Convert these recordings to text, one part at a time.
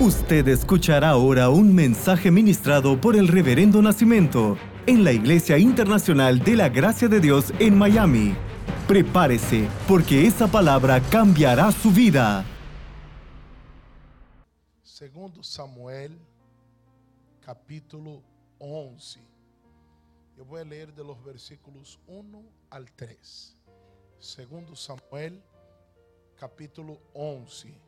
Usted escuchará ahora un mensaje ministrado por el Reverendo Nacimiento en la Iglesia Internacional de la Gracia de Dios en Miami. Prepárese, porque esa palabra cambiará su vida. Segundo Samuel, capítulo 11. Eu vou ler de los versículos 1 al 3. Segundo Samuel, capítulo 11.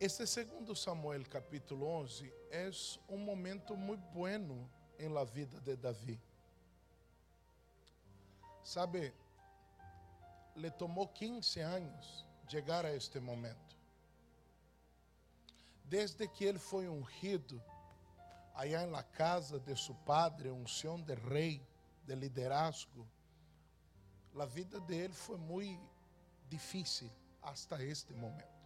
Este segundo Samuel capítulo 11 é um momento muito bueno em la vida de Davi. Sabe, le tomou 15 anos chegar a este momento. Desde que ele foi ungido, allá em la casa de seu padre, unção de rei, de liderazgo, a vida dele foi muito difícil hasta este momento.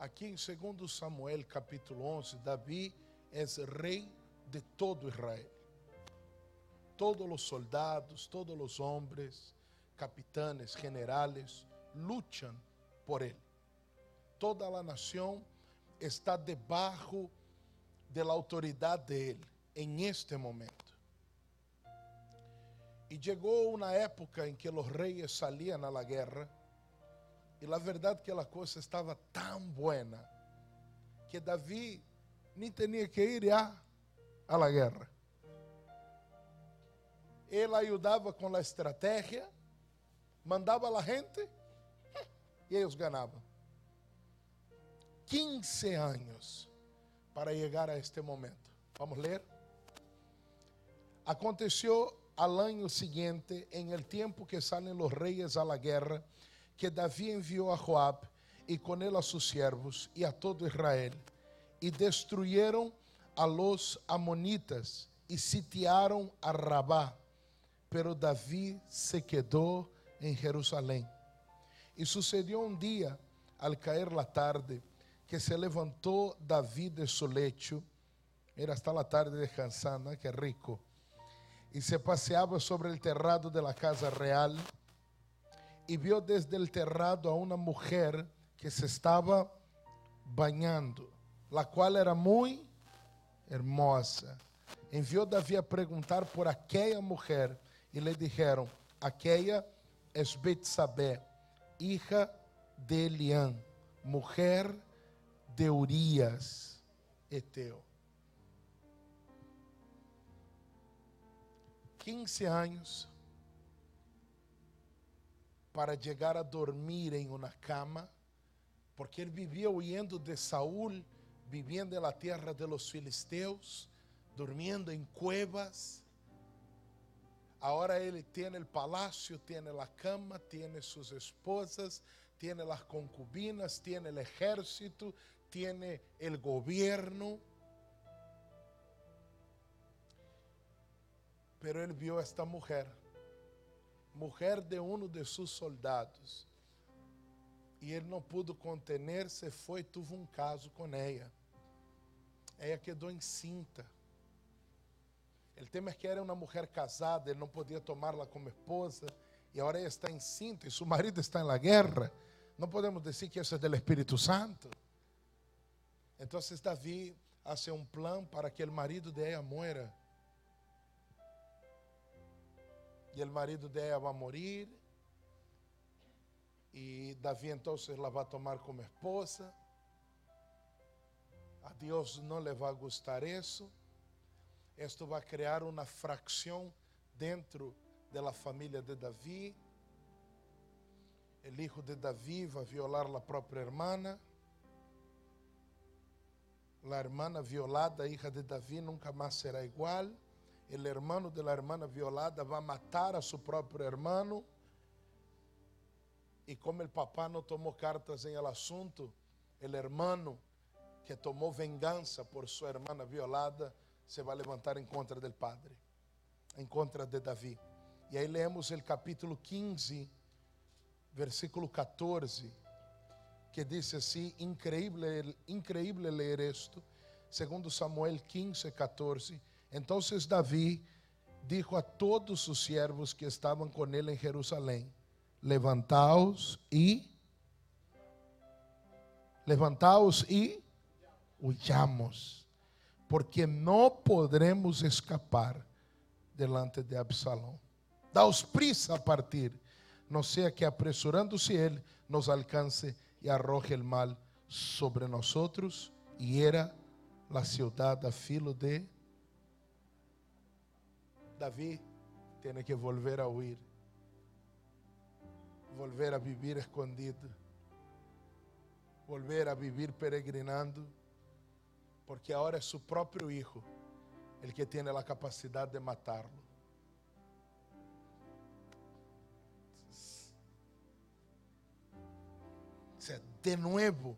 Aqui em 2 Samuel capítulo 11, Davi é rei de todo Israel. Todos os soldados, todos os homens, capitães, generales, luchan por ele. Toda a nação está debaixo da autoridade dele em este momento. E chegou uma época em que os reis saliam à guerra e a verdade que a coisa estava tão buena que Davi nem tinha que ir a la guerra. Ele ajudava com a estratégia, mandava a gente e eles ganhavam. 15 anos para chegar a este momento. Vamos ler? Aconteceu al ano seguinte, em el tempo que salen os reis a la guerra, que Davi enviou a Joab e com ele a seus servos e a todo Israel e destruíram a los amonitas e sitiaram a Rabá. Pero Davi se quedou em Jerusalém. E sucedeu um dia, al cair la tarde, que se levantou Davi de su lecho, era hasta la tarde descansando, que rico, e se passeava sobre el terrado de la casa real, e viu desde o terrado a uma mulher que se estava banhando, la qual era muito hermosa. Enviou Davi a perguntar por aquela mulher e lhe dijeron: Aquela é Betsabé, hija de Eliã, mulher de Urias, Eteu. 15 anos para llegar a dormir en una cama, porque él vivió huyendo de Saúl, viviendo en la tierra de los filisteos, durmiendo en cuevas. Ahora él tiene el palacio, tiene la cama, tiene sus esposas, tiene las concubinas, tiene el ejército, tiene el gobierno. Pero él vio a esta mujer mujer de um de seus soldados. E ele não pudo contener-se, foi, teve um caso com ela. Ela quedou encinta. Ele tema que era uma mulher casada, ele não podia tomá-la como esposa, e agora ela está encinta e seu marido está na guerra. Não podemos dizer que isso é do Espírito Santo. Então, Davi hace um plano para que o marido de ela muera e o marido dela vai morrer. E Davi então la vai tomar como esposa. A Deus não le vai gustar isso. Esto criar uma fracção dentro da família de Davi. O hijo de Davi vai violar a própria irmã. A irmã violada, hija de Davi, nunca mais será igual el hermano de la hermana violada va a matar a su propio hermano. Y como el papá no tomó cartas en el asunto, el hermano que tomó venganza por su hermana violada se va a levantar en contra del padre, en contra de David. Y ahí leemos el capítulo 15, versículo 14, que dice así, increíble, increíble leer esto, segundo Samuel 15, 14. Então Davi dijo a todos os servos que estavam com ele em Jerusalém: Levantaos e Levantaos y huyamos, porque no podremos escapar delante de Absalão. Daos prisa a partir, no sea que apresurándose él nos alcance y arroje el mal sobre nosotros y era la ciudad a filo de David tiene que volver a huir, volver a vivir escondido, volver a vivir peregrinando, porque ahora es su propio hijo el que tiene la capacidad de matarlo. O de nuevo,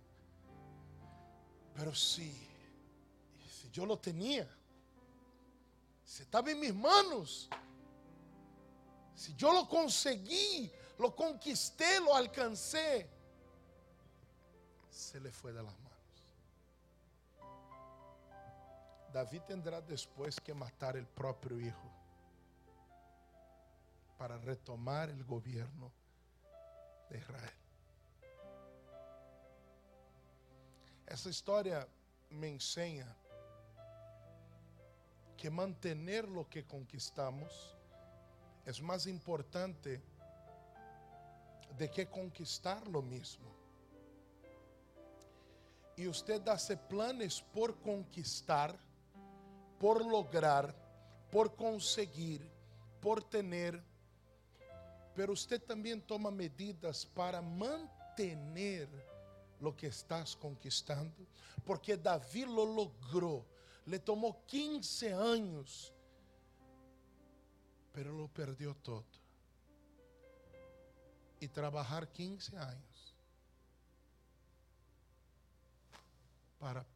pero si, si yo lo tenía, si estaba en mis manos, si yo lo conseguí, lo conquisté, lo alcancé, se le fue de las manos. David tendrá después que matar el propio hijo para retomar el gobierno de Israel. Essa história me enseña que mantener lo que conquistamos es más importante de que conquistar lo mismo. Y usted hace planes por conquistar, por lograr, por conseguir, por tener, pero usted también toma medidas para mantener lo que estás conquistando, porque David lo logró. Le tomó 15 años, pero lo perdió todo. Y trabajar 15 años para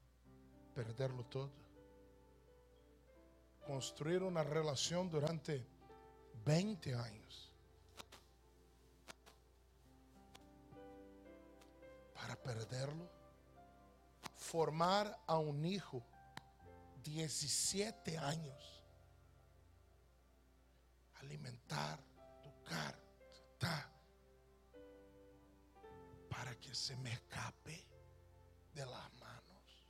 perderlo todo. Construir una relación durante 20 años para perderlo. Formar a un hijo 17 años. Alimentar, tocar, tratar, para que se me escape de las manos.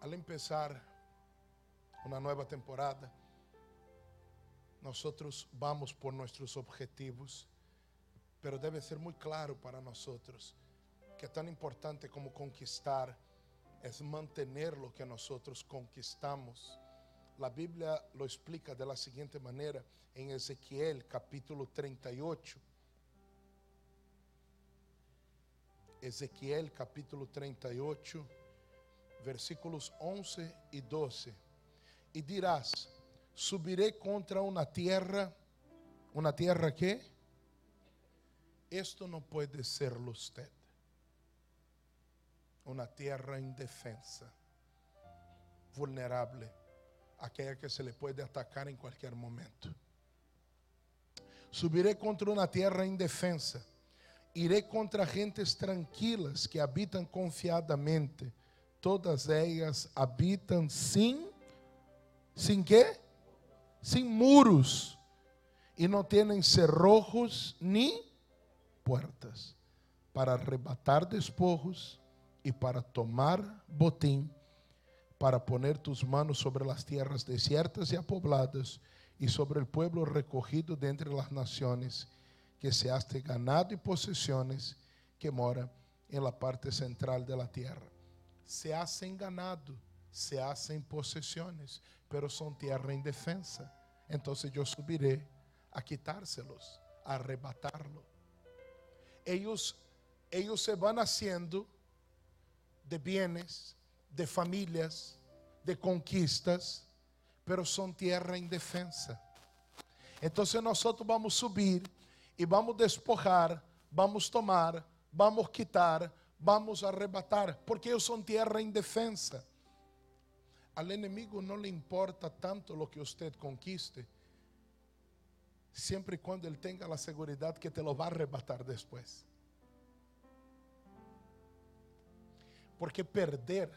Al empezar una nueva temporada, nosotros vamos por nuestros objetivos, pero debe ser muy claro para nosotros que tan importante como conquistar es mantener lo que nosotros conquistamos. La Biblia lo explica de la manera en Ezequiel capítulo 38. Ezequiel capítulo 38, versículos 11 y 12. Y dirás, subiré contra una tierra, una tierra que esto no puede serlo usted. Una tierra indefensa, vulnerable, aquella que se le puede atacar en cualquier momento. Subiré contra una tierra indefensa, iré contra gentes tranquilas que habitan confiadamente. Todas ellas habitan sin, sin qué? Sin muros y no tienen cerrojos ni puertas para arrebatar despojos y para tomar botín, para poner tus manos sobre las tierras desiertas y apobladas y sobre el pueblo recogido de entre las naciones, que se haste ganado y posesiones que mora en la parte central de la tierra. Se hacen ganado, se hacen posesiones, pero son tierra indefensa. Entonces yo subiré a quitárselos, a arrebatarlo. Ellos, ellos se van haciendo de bienes, de familias, de conquistas, pero son tierra indefensa. Entonces nosotros vamos a subir y vamos a despojar, vamos a tomar, vamos a quitar, vamos a arrebatar, porque ellos son tierra indefensa. Al enemigo no le importa tanto lo que usted conquiste, siempre y cuando él tenga la seguridad que te lo va a arrebatar después. Porque perder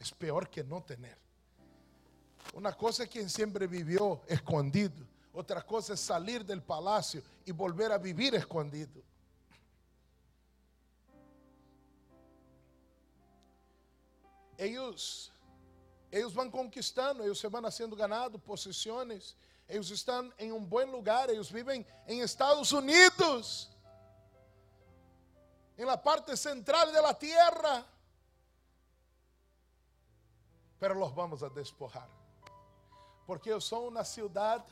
es peor que no tener. Una cosa es quien siempre vivió escondido. Otra cosa es salir del palacio y volver a vivir escondido. Ellos, ellos van conquistando, ellos se van haciendo ganado, posiciones, Ellos están en un buen lugar, ellos viven en Estados Unidos, en la parte central de la tierra. Pero los vamos a despojar. Porque eu sou uma cidade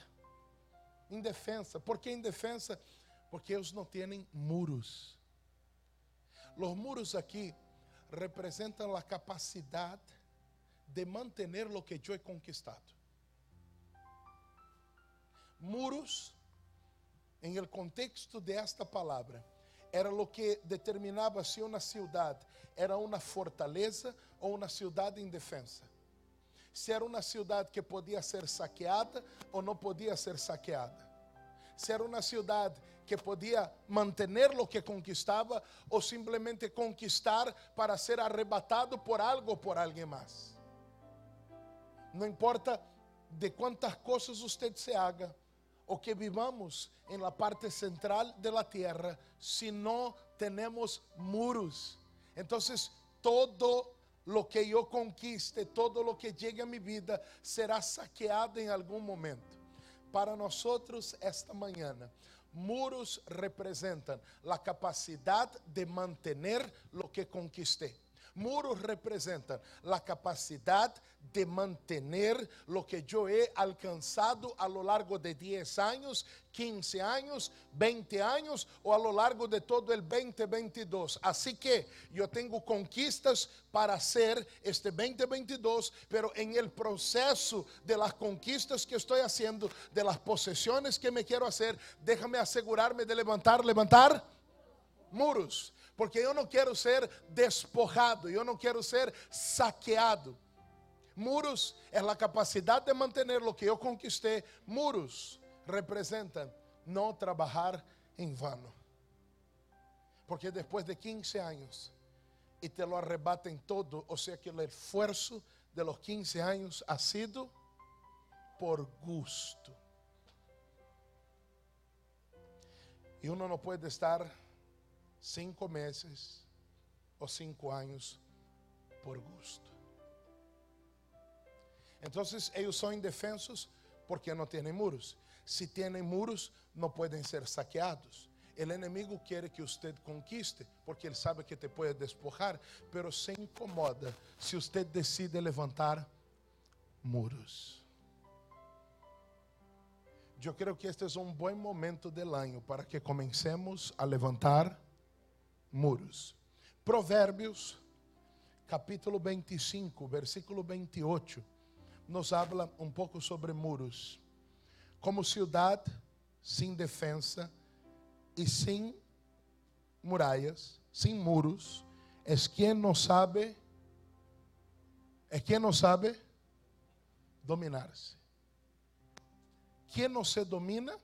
indefensa. Por que indefensa? Porque eles não têm muros. Os muros aqui representam a capacidade de manter o que eu he conquistado. Muros, em el contexto de esta palavra, era o que determinava se uma cidade era uma fortaleza ou uma cidade indefensa. Se era uma cidade que podia ser saqueada ou não podia ser saqueada. Se era uma cidade que podia manter o que conquistava ou simplesmente conquistar para ser arrebatado por algo ou por alguém mais. Não importa de quantas coisas você se haga ou que vivamos em la parte central de la tierra, se não temos muros. Então, todo lo que eu conquiste, todo lo que llegue a mi vida, será saqueado em algum momento. Para nós, esta manhã, Muros representan la capacidad de mantener lo que conquisté. Muros representan la capacidad de mantener lo que yo he alcanzado a lo largo de 10 años, 15 años, 20 años o a lo largo de todo el 2022. Así que yo tengo conquistas para hacer este 2022, pero en el proceso de las conquistas que estoy haciendo, de las posesiones que me quiero hacer, déjame asegurarme de levantar, levantar muros porque eu não quero ser despojado, eu não quero ser saqueado. Muros é a capacidade de manter o que eu conquistei. Muros representam não trabalhar em vano. Porque depois de 15 anos e te lo arrebatem todo, ou seja, que o esforço de los 15 anos ha sido por gusto. E uno não pode estar cinco meses ou cinco anos por gosto. Então, eles são indefensos porque não têm muros. Se têm muros, não podem ser saqueados. O inimigo quer que você conquiste, porque ele sabe que te pode despojar, pero se incomoda se você decide levantar muros. Eu creio que este é um bom momento do ano para que comecemos a levantar muros. Provérbios, capítulo 25, versículo 28, nos habla um pouco sobre muros. Como cidade sem defesa e sem muralhas, sem muros, é quem não sabe, é quem não sabe dominar-se. Quem não se domina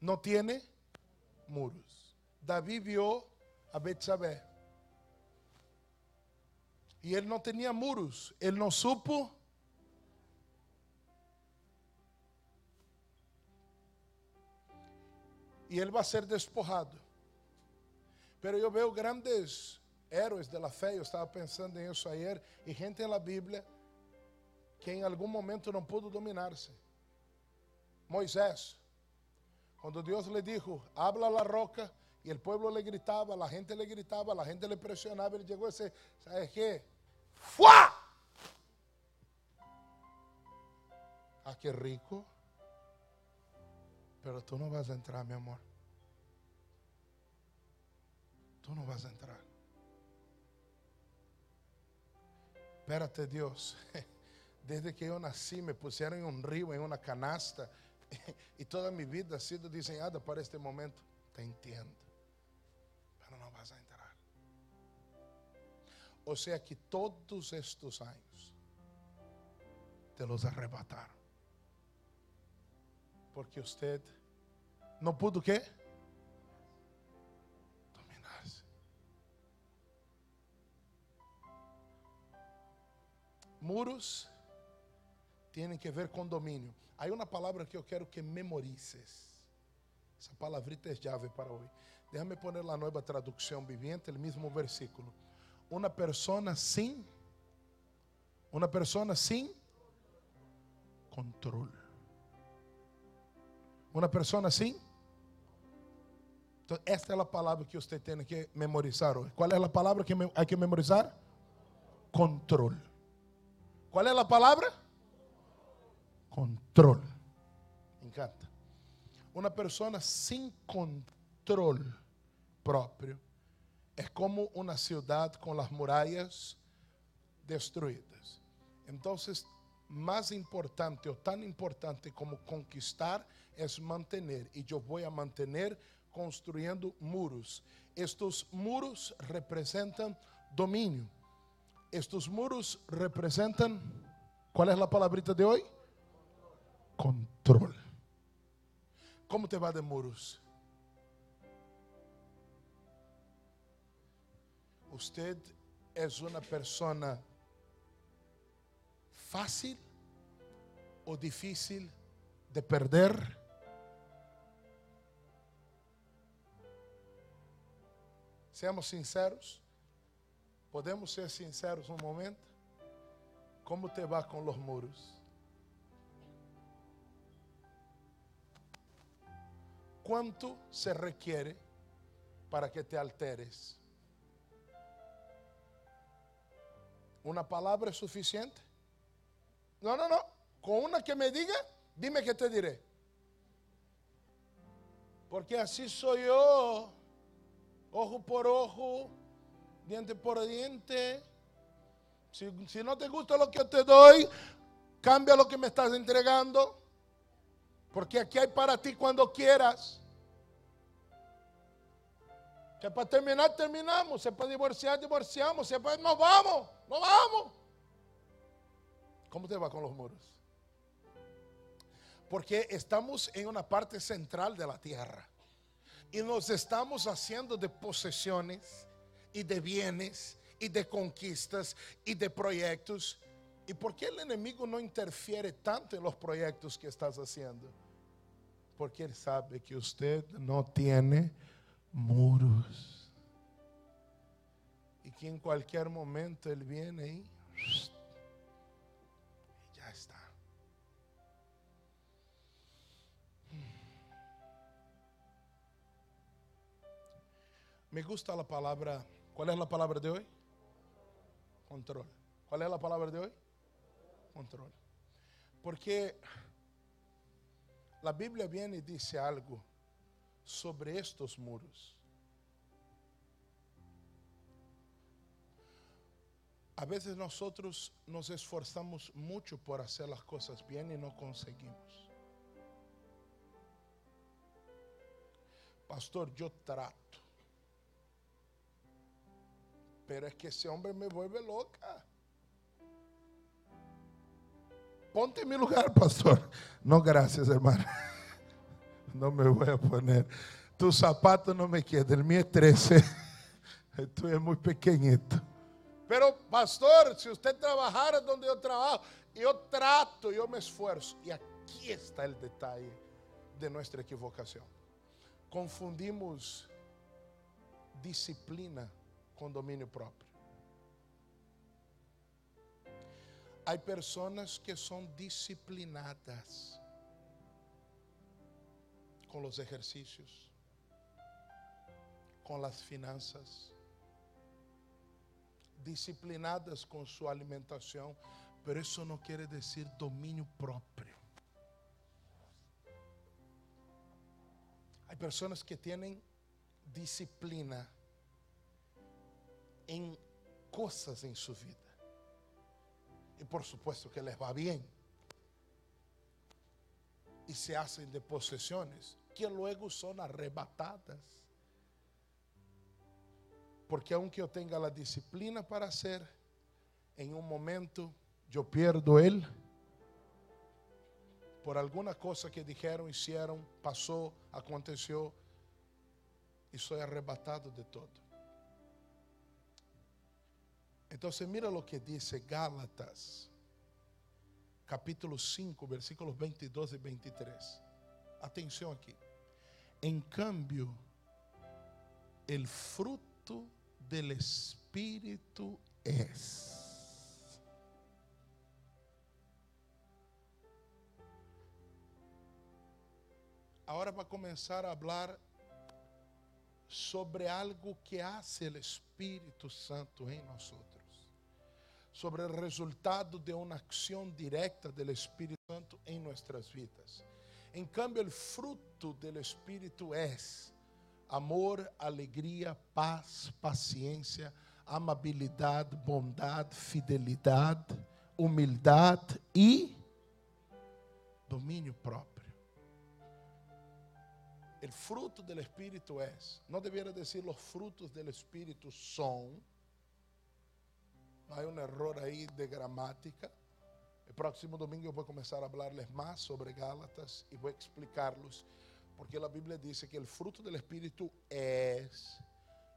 não tem muros. Davi viu a Betsabé. E ele não tinha muros, ele não supo. E ele vai ser despojado. Pero eu vejo grandes héroes da fé, eu estava pensando em isso ayer, e gente na Bíblia que em algum momento não pudo dominar-se. Moisés, quando Deus lhe disse, habla la roca, y el pueblo le gritaba, la gente le gritaba, la gente le presionaba. Él llegó ese, ¿sabes qué? ¡Fua! Ah, qué rico. Pero tú no vas a entrar, mi amor. Tú no vas a entrar. Espérate, Dios. Desde que yo nací me pusieron en un río, en una canasta. Y toda mi vida ha sido diseñada para este momento. Te entiendo. O sea que todos estos años te los arrebataron. Porque usted no pudo qué? Dominarse. Muros tienen que ver con dominio. Hay una palabra que yo quiero que memorices. Essa palavrita é chave para hoje. Déjame poner la nueva traducción viviente, el mismo versículo. Una persona sin Una persona sin control. Una persona sin. Então, esta é a palavra que você tem que memorizar hoje. Qual é a palavra que há que memorizar? Control. Qual é a palavra? Control. Me encanta. Uma pessoa sem controle próprio Es como una ciudad con las murallas destruidas. Entonces, más importante o tan importante como conquistar es mantener. Y yo voy a mantener construyendo muros. Estos muros representan dominio. Estos muros representan, ¿cuál es la palabrita de hoy? Control. ¿Cómo te va de muros? Usted é uma pessoa fácil ou difícil de perder? Seamos sinceros. Podemos ser sinceros um momento? Como te va com os muros? Quanto se requiere para que te alteres? ¿Una palabra es suficiente? No, no, no. Con una que me diga, dime que te diré. Porque así soy yo ojo por ojo, diente por diente. Si, si, no te gusta lo que te doy, cambia lo que me estás entregando. Porque aquí hay para ti cuando quieras. Que para terminar, terminamos. Se para divorciar, divorciamos. Se para nos vamos, nos vamos. ¿Cómo te va con los muros? Porque estamos en una parte central de la tierra y nos estamos haciendo de posesiones y de bienes y de conquistas y de proyectos. ¿Y por qué el enemigo no interfiere tanto en los proyectos que estás haciendo? Porque él sabe que usted no tiene muros. Y que en cualquier momento él viene y ya está. Me gusta la palabra. ¿Cuál es la palabra de hoy? Control. ¿Cuál es la palabra de hoy? Control. Porque la Biblia viene y dice algo sobre estos muros. A veces nosotros nos esforzamos mucho por hacer las cosas bien y no conseguimos. Pastor, yo trato. Pero es que ese hombre me vuelve loca. Ponte en mi lugar, pastor. No, gracias, hermano. No me voy a poner. Tu zapato no me queda, el mío es 13. Tú es muy pequeñito. Pero, pastor, si usted trabajara donde yo trabajo, yo trato, yo me esfuerzo. Y aquí está el detalle de nuestra equivocación. Confundimos disciplina com domínio próprio. Há pessoas que são disciplinadas con los ejercicios, con las finanzas, disciplinadas con su alimentación, pero eso no quiere decir dominio propio. Hay personas que tienen disciplina en cosas en su vida. Y por supuesto que les va bien. Y se hacen de posesiones. Que luego son arrebatadas. Porque aunque yo tenga la disciplina para hacer, en un momento yo pierdo él por alguna cosa que dijeron, hicieron, pasó, aconteció, y soy arrebatado de todo. Entonces mira lo que dice Gálatas, capítulo 5, versículos 22 y 23. Atención aquí. Em cambio, o fruto do Espírito é. Agora para começar a falar sobre algo que hace o Espírito Santo em nós outros, sobre o resultado de uma ação direta do Espírito Santo em nossas vidas. En cambio, el fruto del Espíritu es amor, alegría, paz, paciencia, amabilidad, bondad, fidelidad, humildad y dominio propio. El fruto del Espíritu es, no debiera decir los frutos del Espíritu son, hay un error ahí de gramática. El próximo domingo voy a comenzar a hablarles más sobre Gálatas y voy a explicarlos, porque la Biblia dice que el fruto del Espíritu es,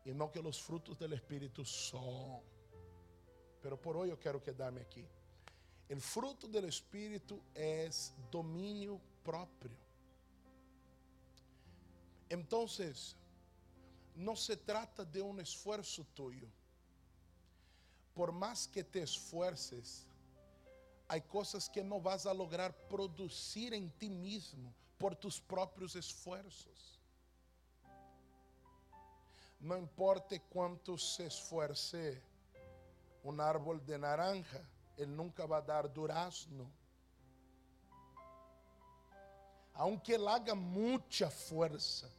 y no que los frutos del Espíritu son. Pero por hoy yo quiero quedarme aquí. El fruto del Espíritu es dominio propio. Entonces, no se trata de un esfuerzo tuyo. Por más que te esfuerces, hay cosas que no vas a lograr producir en ti mismo por tus propios esfuerzos. No importa cuánto se esfuerce un árbol de naranja, él nunca va a dar durazno. Aunque él haga mucha fuerza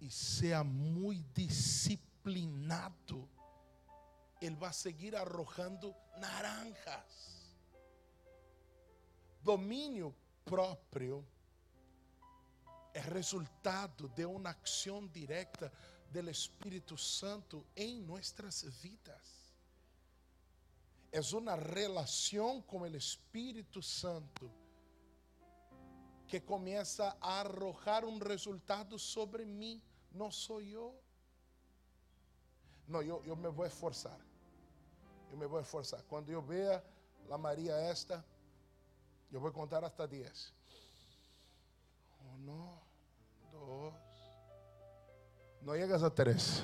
y sea muy disciplinado, él va a seguir arrojando naranjas. Dominio propio es resultado de una acción directa del Espíritu Santo en nuestras vidas. Es una relación con el Espíritu Santo que comienza a arrojar un resultado sobre mí. No soy yo. No, yo, yo me voy a Yo me voy a esforzar. Cuando yo vea la María esta, voy a contar hasta 10. Uno, dos. No llegas a tres.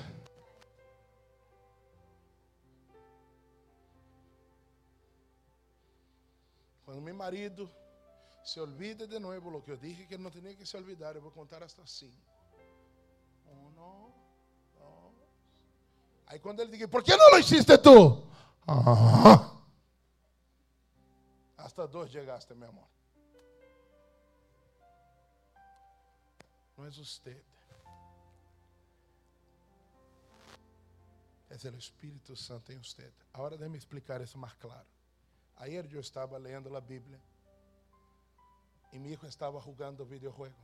Quando meu marido se olvide de novo lo que eu dije que ele não tinha que se olvidar, eu vou contar hasta cinco. Um, dois. Aí quando ele diga, ¿por que não lo hiciste tu? Ah. Hasta dois chegaste, meu amor. Não é usted. É o Espírito Santo em usted. Agora déjame explicar isso mais claro. Ayer yo estaba leyendo la Biblia y mi hijo estaba jugando videojuego.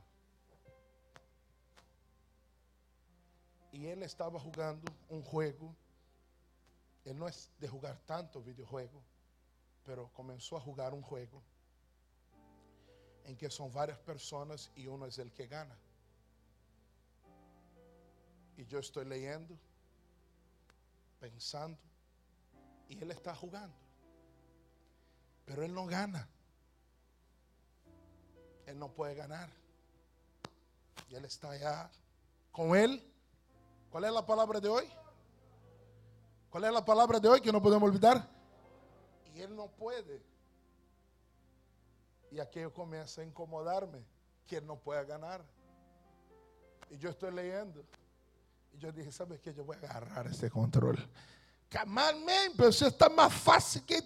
Y él estaba jugando un juego. Él no es de jugar tanto videojuego, pero comenzó a jugar un juego en que son varias personas y uno es el que gana. Y yo estoy leyendo, pensando, y él está jugando. Pero él no gana. Él no puede ganar. Y él está allá con él. ¿Cuál es la palabra de hoy? ¿Cuál es la palabra de hoy que no podemos olvidar? Y él no puede. Y aquello comienza a incomodarme, que él no puede ganar. Y yo estoy leyendo. Y yo dije, ¿sabes qué? Yo voy a agarrar ese control. Come on, man, pero eso está más fácil que...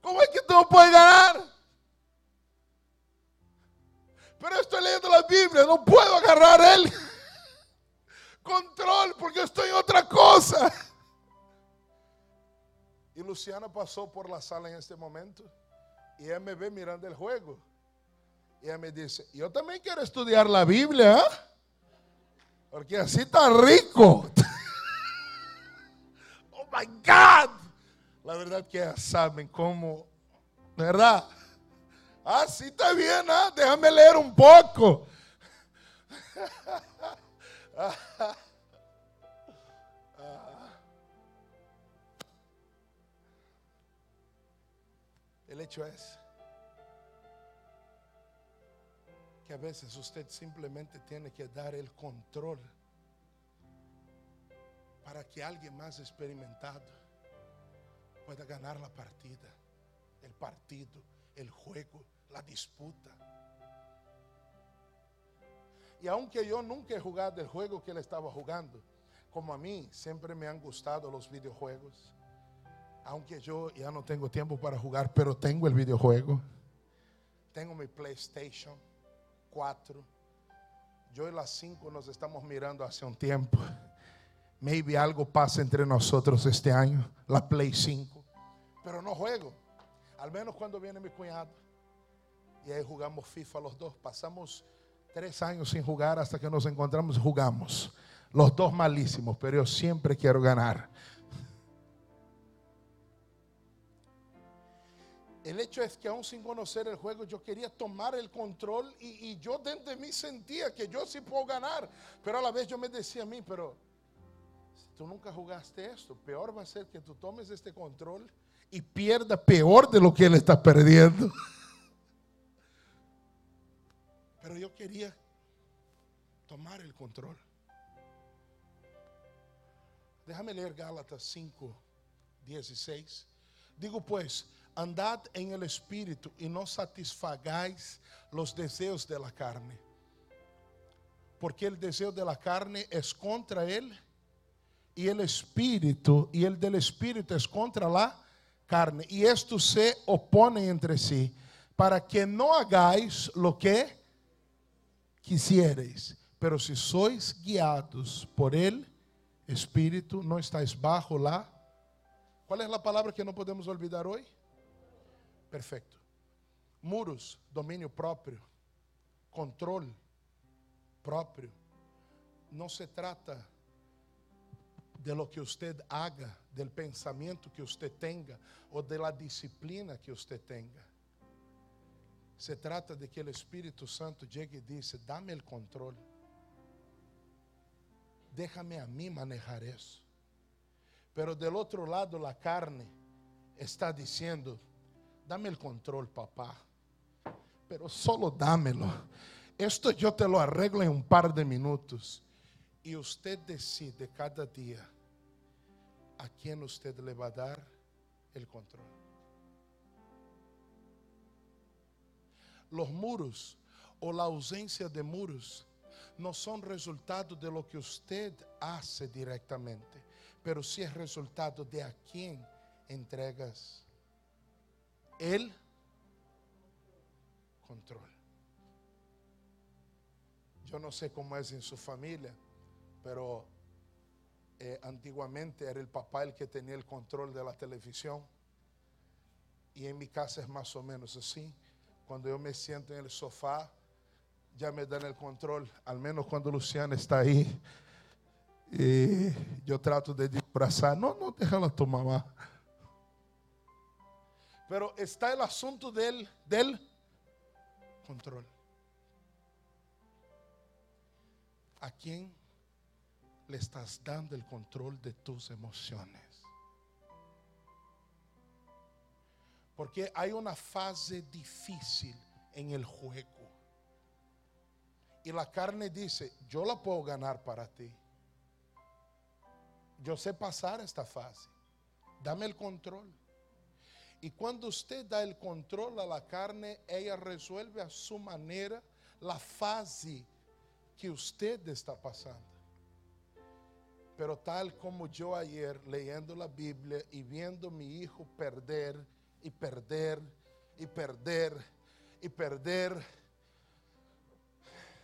¿Cómo es que tú no puedes ganar? Pero estoy leyendo la Biblia, no puedo agarrar el control porque estoy en otra cosa. Y Luciana pasó por la sala en este momento y ella me ve mirando el juego. Y ella me dice, yo también quiero estudiar la Biblia, ¿eh? porque así está rico. oh my God. La verdad que ya saben cómo, ¿verdad? Ah, sí está bien, ¿ah? déjame leer un poco. El hecho es que a veces usted simplemente tiene que dar el control para que alguien más experimentado pueda ganar la partida, el partido, el juego, la disputa. Y aunque yo nunca he jugado el juego que él estaba jugando, como a mí siempre me han gustado los videojuegos, aunque yo ya no tengo tiempo para jugar, pero tengo el videojuego, tengo mi PlayStation 4. Yo y las 5 nos estamos mirando hace un tiempo. Maybe algo pasa entre nosotros este año, la Play 5. Pero no juego. Al menos cuando viene mi cuñado. Y ahí jugamos FIFA los dos. Pasamos tres años sin jugar hasta que nos encontramos jugamos. Los dos malísimos, pero yo siempre quiero ganar. El hecho es que aún sin conocer el juego, yo quería tomar el control y, yo dentro de mí sentía que yo sí puedo ganar. Pero a la vez yo me decía a mí, pero si tú nunca jugaste esto, peor va a ser que tú tomes este control y pierda peor de lo que él está perdiendo. Pero yo quería tomar el control. Déjame leer Gálatas 5, 16. Digo pues, andad en el espíritu y no satisfagáis los deseos de la carne. Porque el deseo de la carne es contra él y el espíritu y el del espíritu es contra la carne. Y estos se oponen entre sí para que no hagáis lo que quisiereis. Pero si sois guiados por el espíritu, no estáis bajo la... ¿Cuál es la palabra que no podemos olvidar hoy? Perfecto. Muros, dominio propio, control propio. No se trata de lo que usted haga, del pensamiento que usted tenga o de la disciplina que usted tenga. Se trata de que el Espíritu Santo llegue y dice, dame el control. Déjame a mí manejar eso. Pero del otro lado la carne está diciendo, dame el control, papá. Pero solo dámelo. Esto yo te lo arreglo en un par de minutos. Y usted decide cada día a quién usted le va a dar el control. Los muros o la ausencia de muros no son resultado de lo que usted hace directamente, pero sí es resultado de a quién entregas el control. Yo no sé cómo es en su familia, pero eh, antiguamente era el papá el que tenía el control de la televisión. Y en mi casa es más o menos así. Cuando yo me siento en el sofá, ya me dan el control, al menos cuando Luciana está ahí. Y yo trato de disfrazar, no, no, déjala tu mamá. Pero está el asunto del, del control. ¿A quién le estás dando el control de tus emociones. Porque hay una fase difícil en el juego. Y la carne dice, yo la puedo ganar para ti. Yo sé pasar esta fase. Dame el control. Y cuando usted da el control a la carne, ella resuelve a su manera la fase que usted está pasando. Pero tal como yo ayer leyendo la Biblia y viendo a mi hijo perder y perder y perder y perder.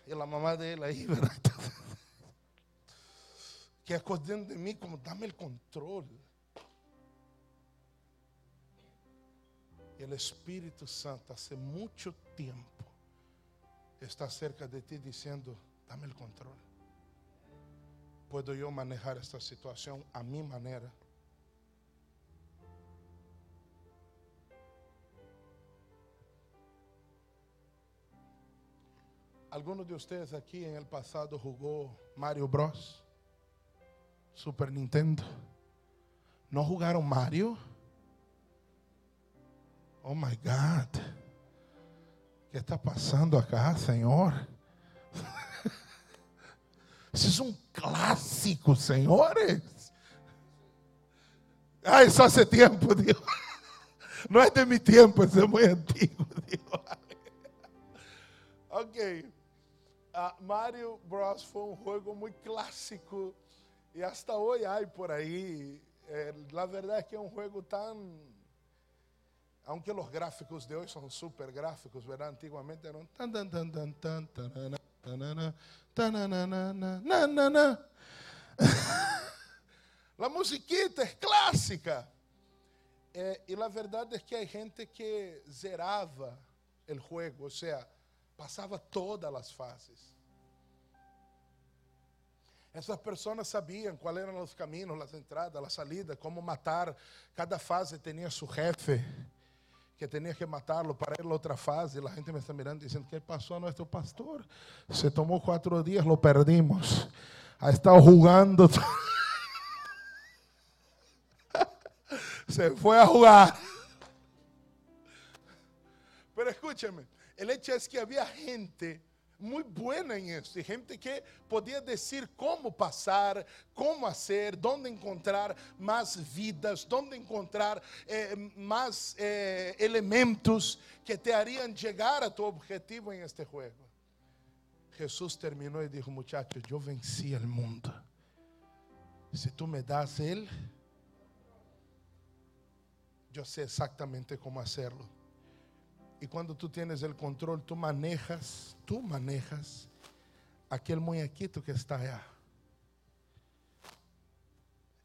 Y la mamá de él ahí, ¿verdad? que acordando de mí como dame el control. Y el Espíritu Santo hace mucho tiempo está cerca de ti diciendo, dame el control puedo yo manejar esta situación a mi manera. ¿Alguno de ustedes aquí en el pasado jugó Mario Bros? Super Nintendo. ¿No jugaron Mario? Oh my God. ¿Qué está pasando acá, Señor? Ese es un clásico, señores. Ah, eso hace tiempo, Dios. No es de mi tiempo, es muy antiguo, Dios. Ok. Ah, Mario Bros foi um jogo muito clássico e hasta hoje há por aí. Eh, la verdad es que é um jogo tan aunque los gráficos de hoy son super gráficos, ¿verdad? Antiguamente eran tan tan tan tan tan tanana, tanana, tananana, nanana. La musiquita es clássica. Eh, e a verdade é que há gente que zerava o jogo, ou seja, passava todas as fases. Essas pessoas sabiam quais eram os caminhos, as entradas, a saída, como matar. Cada fase tinha seu jefe, que tinha que matá-lo para ir a outra fase. A gente me está mirando dizendo: que passou a nosso pastor? Se tomou quatro dias, lo perdimos. Ha estado jugando. Se foi a jugar. Pero escúchame, el hecho es que había gente muy buena en esto, gente que podía decir cómo pasar, cómo hacer, dónde encontrar más vidas, dónde encontrar eh, más eh, elementos que te harían llegar a tu objetivo en este juego. Jesús terminó y dijo, muchachos, yo vencí el mundo. Si tú me das Él, yo sé exactamente cómo hacerlo. Y cuando tú tienes el control, tú manejas, tú manejas aquel muñequito que está allá.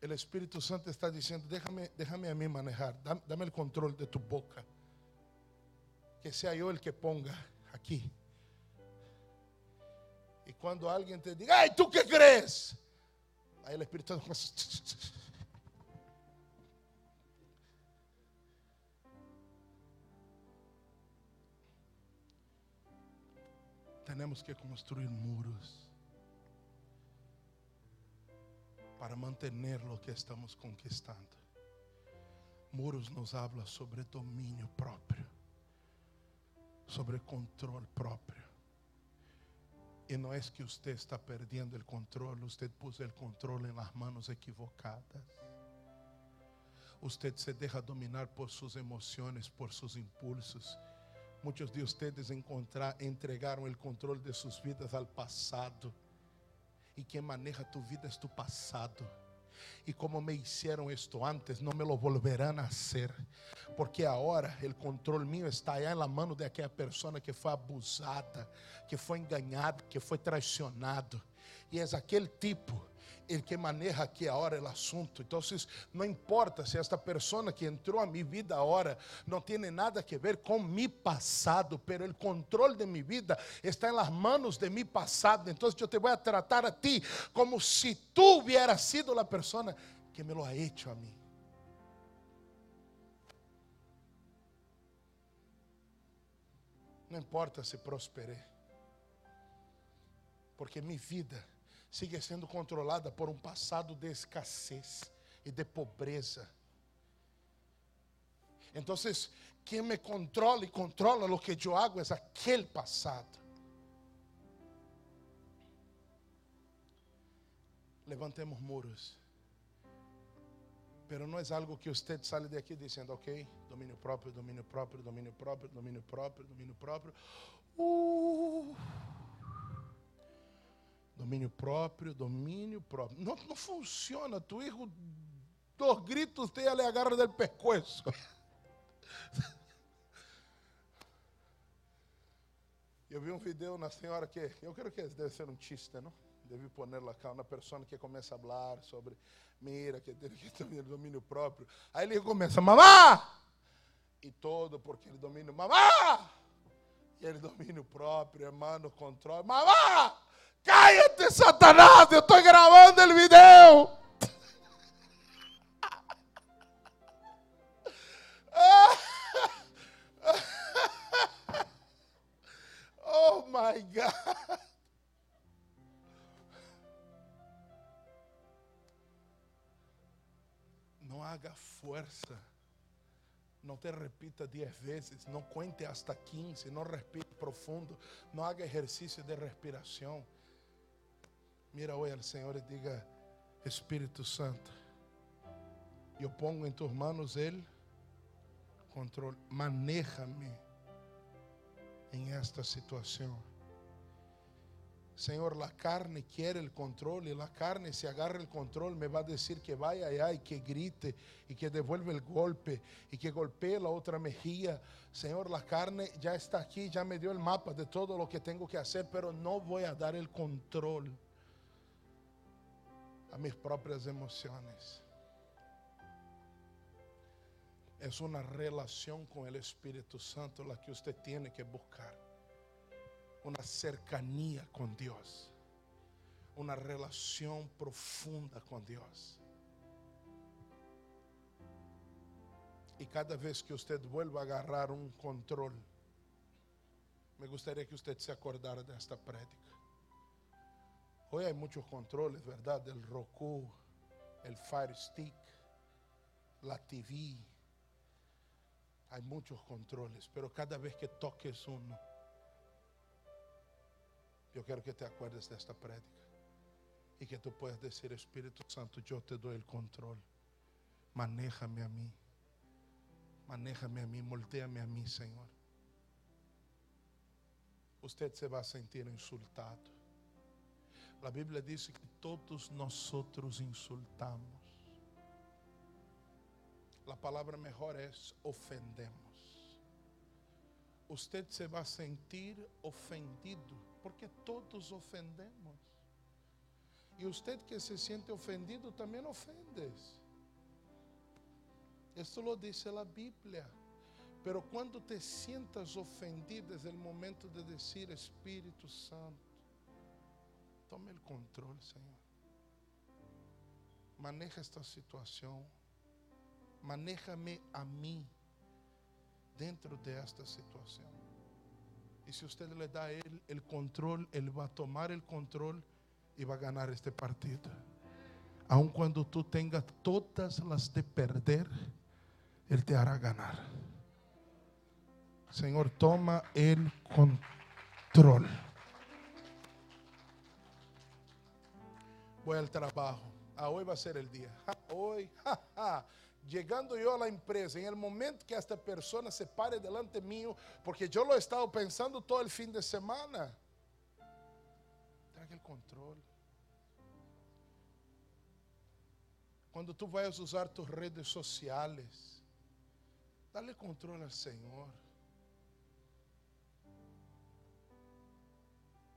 El Espíritu Santo está diciendo, déjame, déjame a mí manejar, dame, el control de tu boca. Que sea yo el que ponga aquí. Y cuando alguien te diga, ay, ¿tú qué crees? Ahí el Espíritu Santo Tenemos que construir muros para mantener lo que estamos conquistando. Muros nos habla sobre dominio propio, sobre control propio. Y no es que usted está perdiendo el control, usted puso el control en las manos equivocadas. Usted se deja dominar por sus emociones, por sus impulsos. Muchos de ustedes encontrar, entregaron el control de sus vidas al pasado. Y quien maneja tu vida es tu pasado. Y como me hicieron esto antes, no me lo volverán a hacer. Porque ahora el control mío está en la mano de aquella persona que fue abusada, que fue engañada, que fue traicionado. Y es aquel tipo el que maneja aqui agora o assunto. Então, não importa se esta pessoa que entrou a minha vida agora não tem nada a ver com mi passado, pero o controle de minha vida está em las manos de mi passado. Então, eu te vou tratar a ti como se tu hubieras sido a pessoa que me lo ha hecho a mim. Não importa se prosperei, porque minha vida sigue sendo controlada por um passado de escassez e de pobreza. Então, quem me controla e controla o que eu hago é aquele passado. Levantemos muros. Pero não é algo que você sale de aqui dizendo, ok, domínio próprio, domínio próprio, domínio próprio, domínio próprio, domínio próprio. Uh. Domínio próprio, domínio próprio. Não, não funciona. Tu hijo, dos gritos te le agarra del pescuezo. Eu vi um vídeo na senhora que, eu creio que deve ser um chiste, não? Deve poner lá uma pessoa que começa a falar sobre, mira, que tem que ter domínio próprio. Aí ele começa, mamá! E todo porque ele domina, mamá! E ele domínio próprio, hermano, controle, mamá! Cállate, Satanás, yo estoy grabando el video. Oh my God. No haga fuerza. No te repita diez veces, no cuente hasta quince, no respire profundo, no haga ejercicio de respiración. Mira hoy al Señor y diga, Espíritu Santo, yo pongo en tus manos el control. Manéjame en esta situación. Señor, la carne quiere el control y la carne si agarra el control me va a decir que vaya allá y que grite y que devuelve el golpe y que golpee la otra mejilla. Señor, la carne ya está aquí, ya me dio el mapa de todo lo que tengo que hacer, pero no voy a dar el control a mis propias emociones. Es una relación con el Espíritu Santo la que usted tiene que buscar. Una cercanía con Dios. Una relación profunda con Dios. Y cada vez que usted vuelva a agarrar un control, me gustaría que usted se acordara de esta práctica. Hoy hay muchos controles, ¿verdad? El Roku, el Fire Stick, la TV. Hay muchos controles, pero cada vez que toques uno, yo quiero que te acuerdes de esta práctica y que tú puedas decir, Espíritu Santo, yo te doy el control. Manéjame a mí. Manéjame a mí, molteame a mí, Señor. Usted se va a sentir insultado. La Biblia dice que todos nosotros insultamos. La palabra mejor es ofendemos. Usted se va a sentir ofendido porque todos ofendemos. Y usted que se siente ofendido también ofendes. Esto lo dice la Biblia. Pero cuando te sientas ofendido es el momento de decir Espíritu Santo, tome el control, Señor. Maneja esta situación. Manéjame a mí dentro de esta situación. Y si usted le da a él el control, él va a tomar el control y va a ganar este partido. Aun cuando tú tengas todas las de perder, él te hará ganar. Señor, toma el control. Voy al trabajo. Ah, hoy va a ser el día. Hoy, llegando yo a la empresa, en el momento que esta persona se pare delante mío, porque yo lo he estado pensando todo el fin de semana, traga el control. Cuando tú vayas a usar tus redes sociales, dale control al Señor.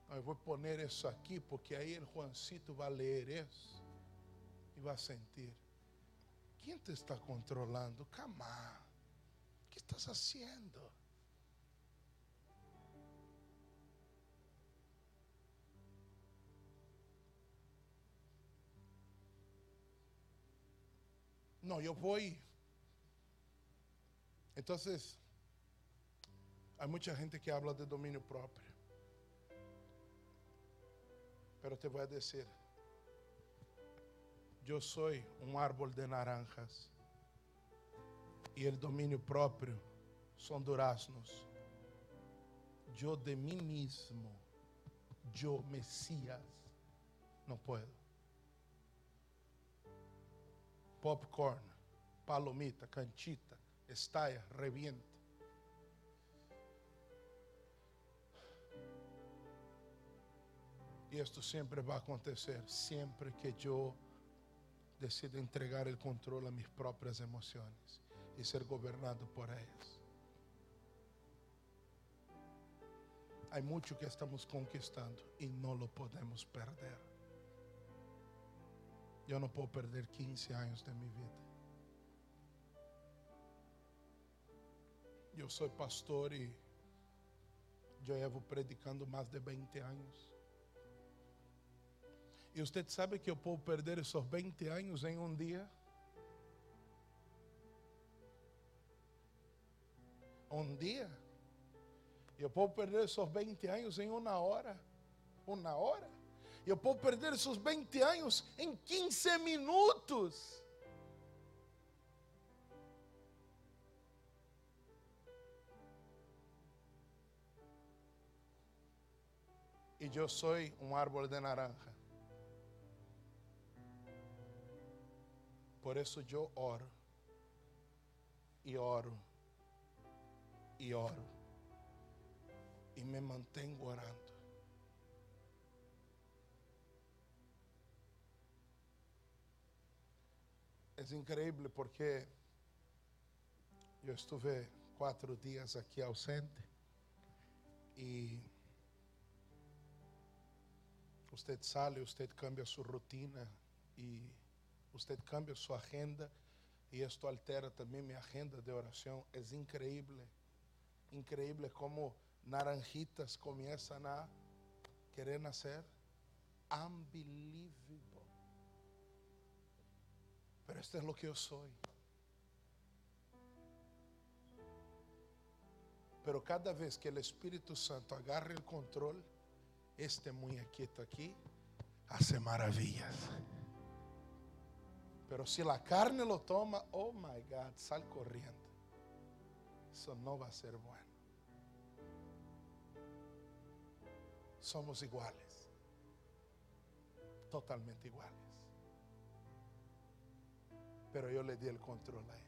Eu vou poner isso aqui porque aí o Juancito vai ler isso e vai sentir. Quem te está controlando? Camá. O que estás haciendo? Não, eu vou. Então, há muita gente que habla de domínio próprio. Pero te voy a decir, yo soy un árbol de naranjas y el dominio propio son duraznos. Yo de mí mismo, yo Mesías, no puedo. Popcorn, palomita, canchita, estalla, revienta. Y esto siempre va a acontecer, siempre que yo decida entregar el control a mis propias emociones y ser gobernado por ellas. Hay mucho que estamos conquistando y no lo podemos perder. Yo no puedo perder 15 años de mi vida. Yo soy pastor y yo llevo predicando más de 20 años. E você sabe que eu posso perder esses 20 anos em um dia? Um dia? Eu posso perder esses 20 anos em uma hora? Uma hora? Eu posso perder esses 20 anos em 15 minutos? E eu sou um árvore de naranja. Por isso eu oro, e oro, e oro, e me mantenho orando. É incrível porque eu estive quatro dias aqui ausente e você sai, você cambia sua rotina e usted cambia su agenda y esto altera también mi agenda de oración. Es increíble, increíble cómo naranjitas comienzan a querer nacer. Unbelievable. Pero esto es lo que yo soy. Pero cada vez que el Espíritu Santo agarre el control, este muñequito aquí hace maravillas. Pero si la carne lo toma, oh my God, sal corriendo. Eso no va a ser bueno. Somos iguales. Totalmente iguales. Pero yo le di el control a él.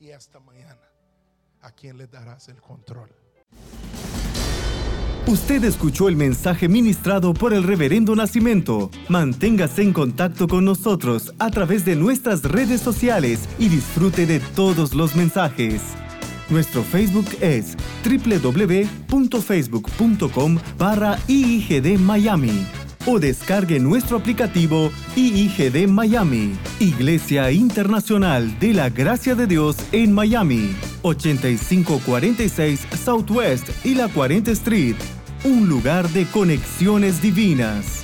Y esta mañana, ¿a quién le darás el control? Usted escuchó el mensaje ministrado por el Reverendo Nacimiento. Manténgase en contacto con nosotros a través de nuestras redes sociales y disfrute de todos los mensajes. Nuestro Facebook es www.facebook.com barra Miami o descargue nuestro aplicativo IIGD Miami, Iglesia Internacional de la Gracia de Dios en Miami, 8546 Southwest y la 40 Street, un lugar de conexiones divinas.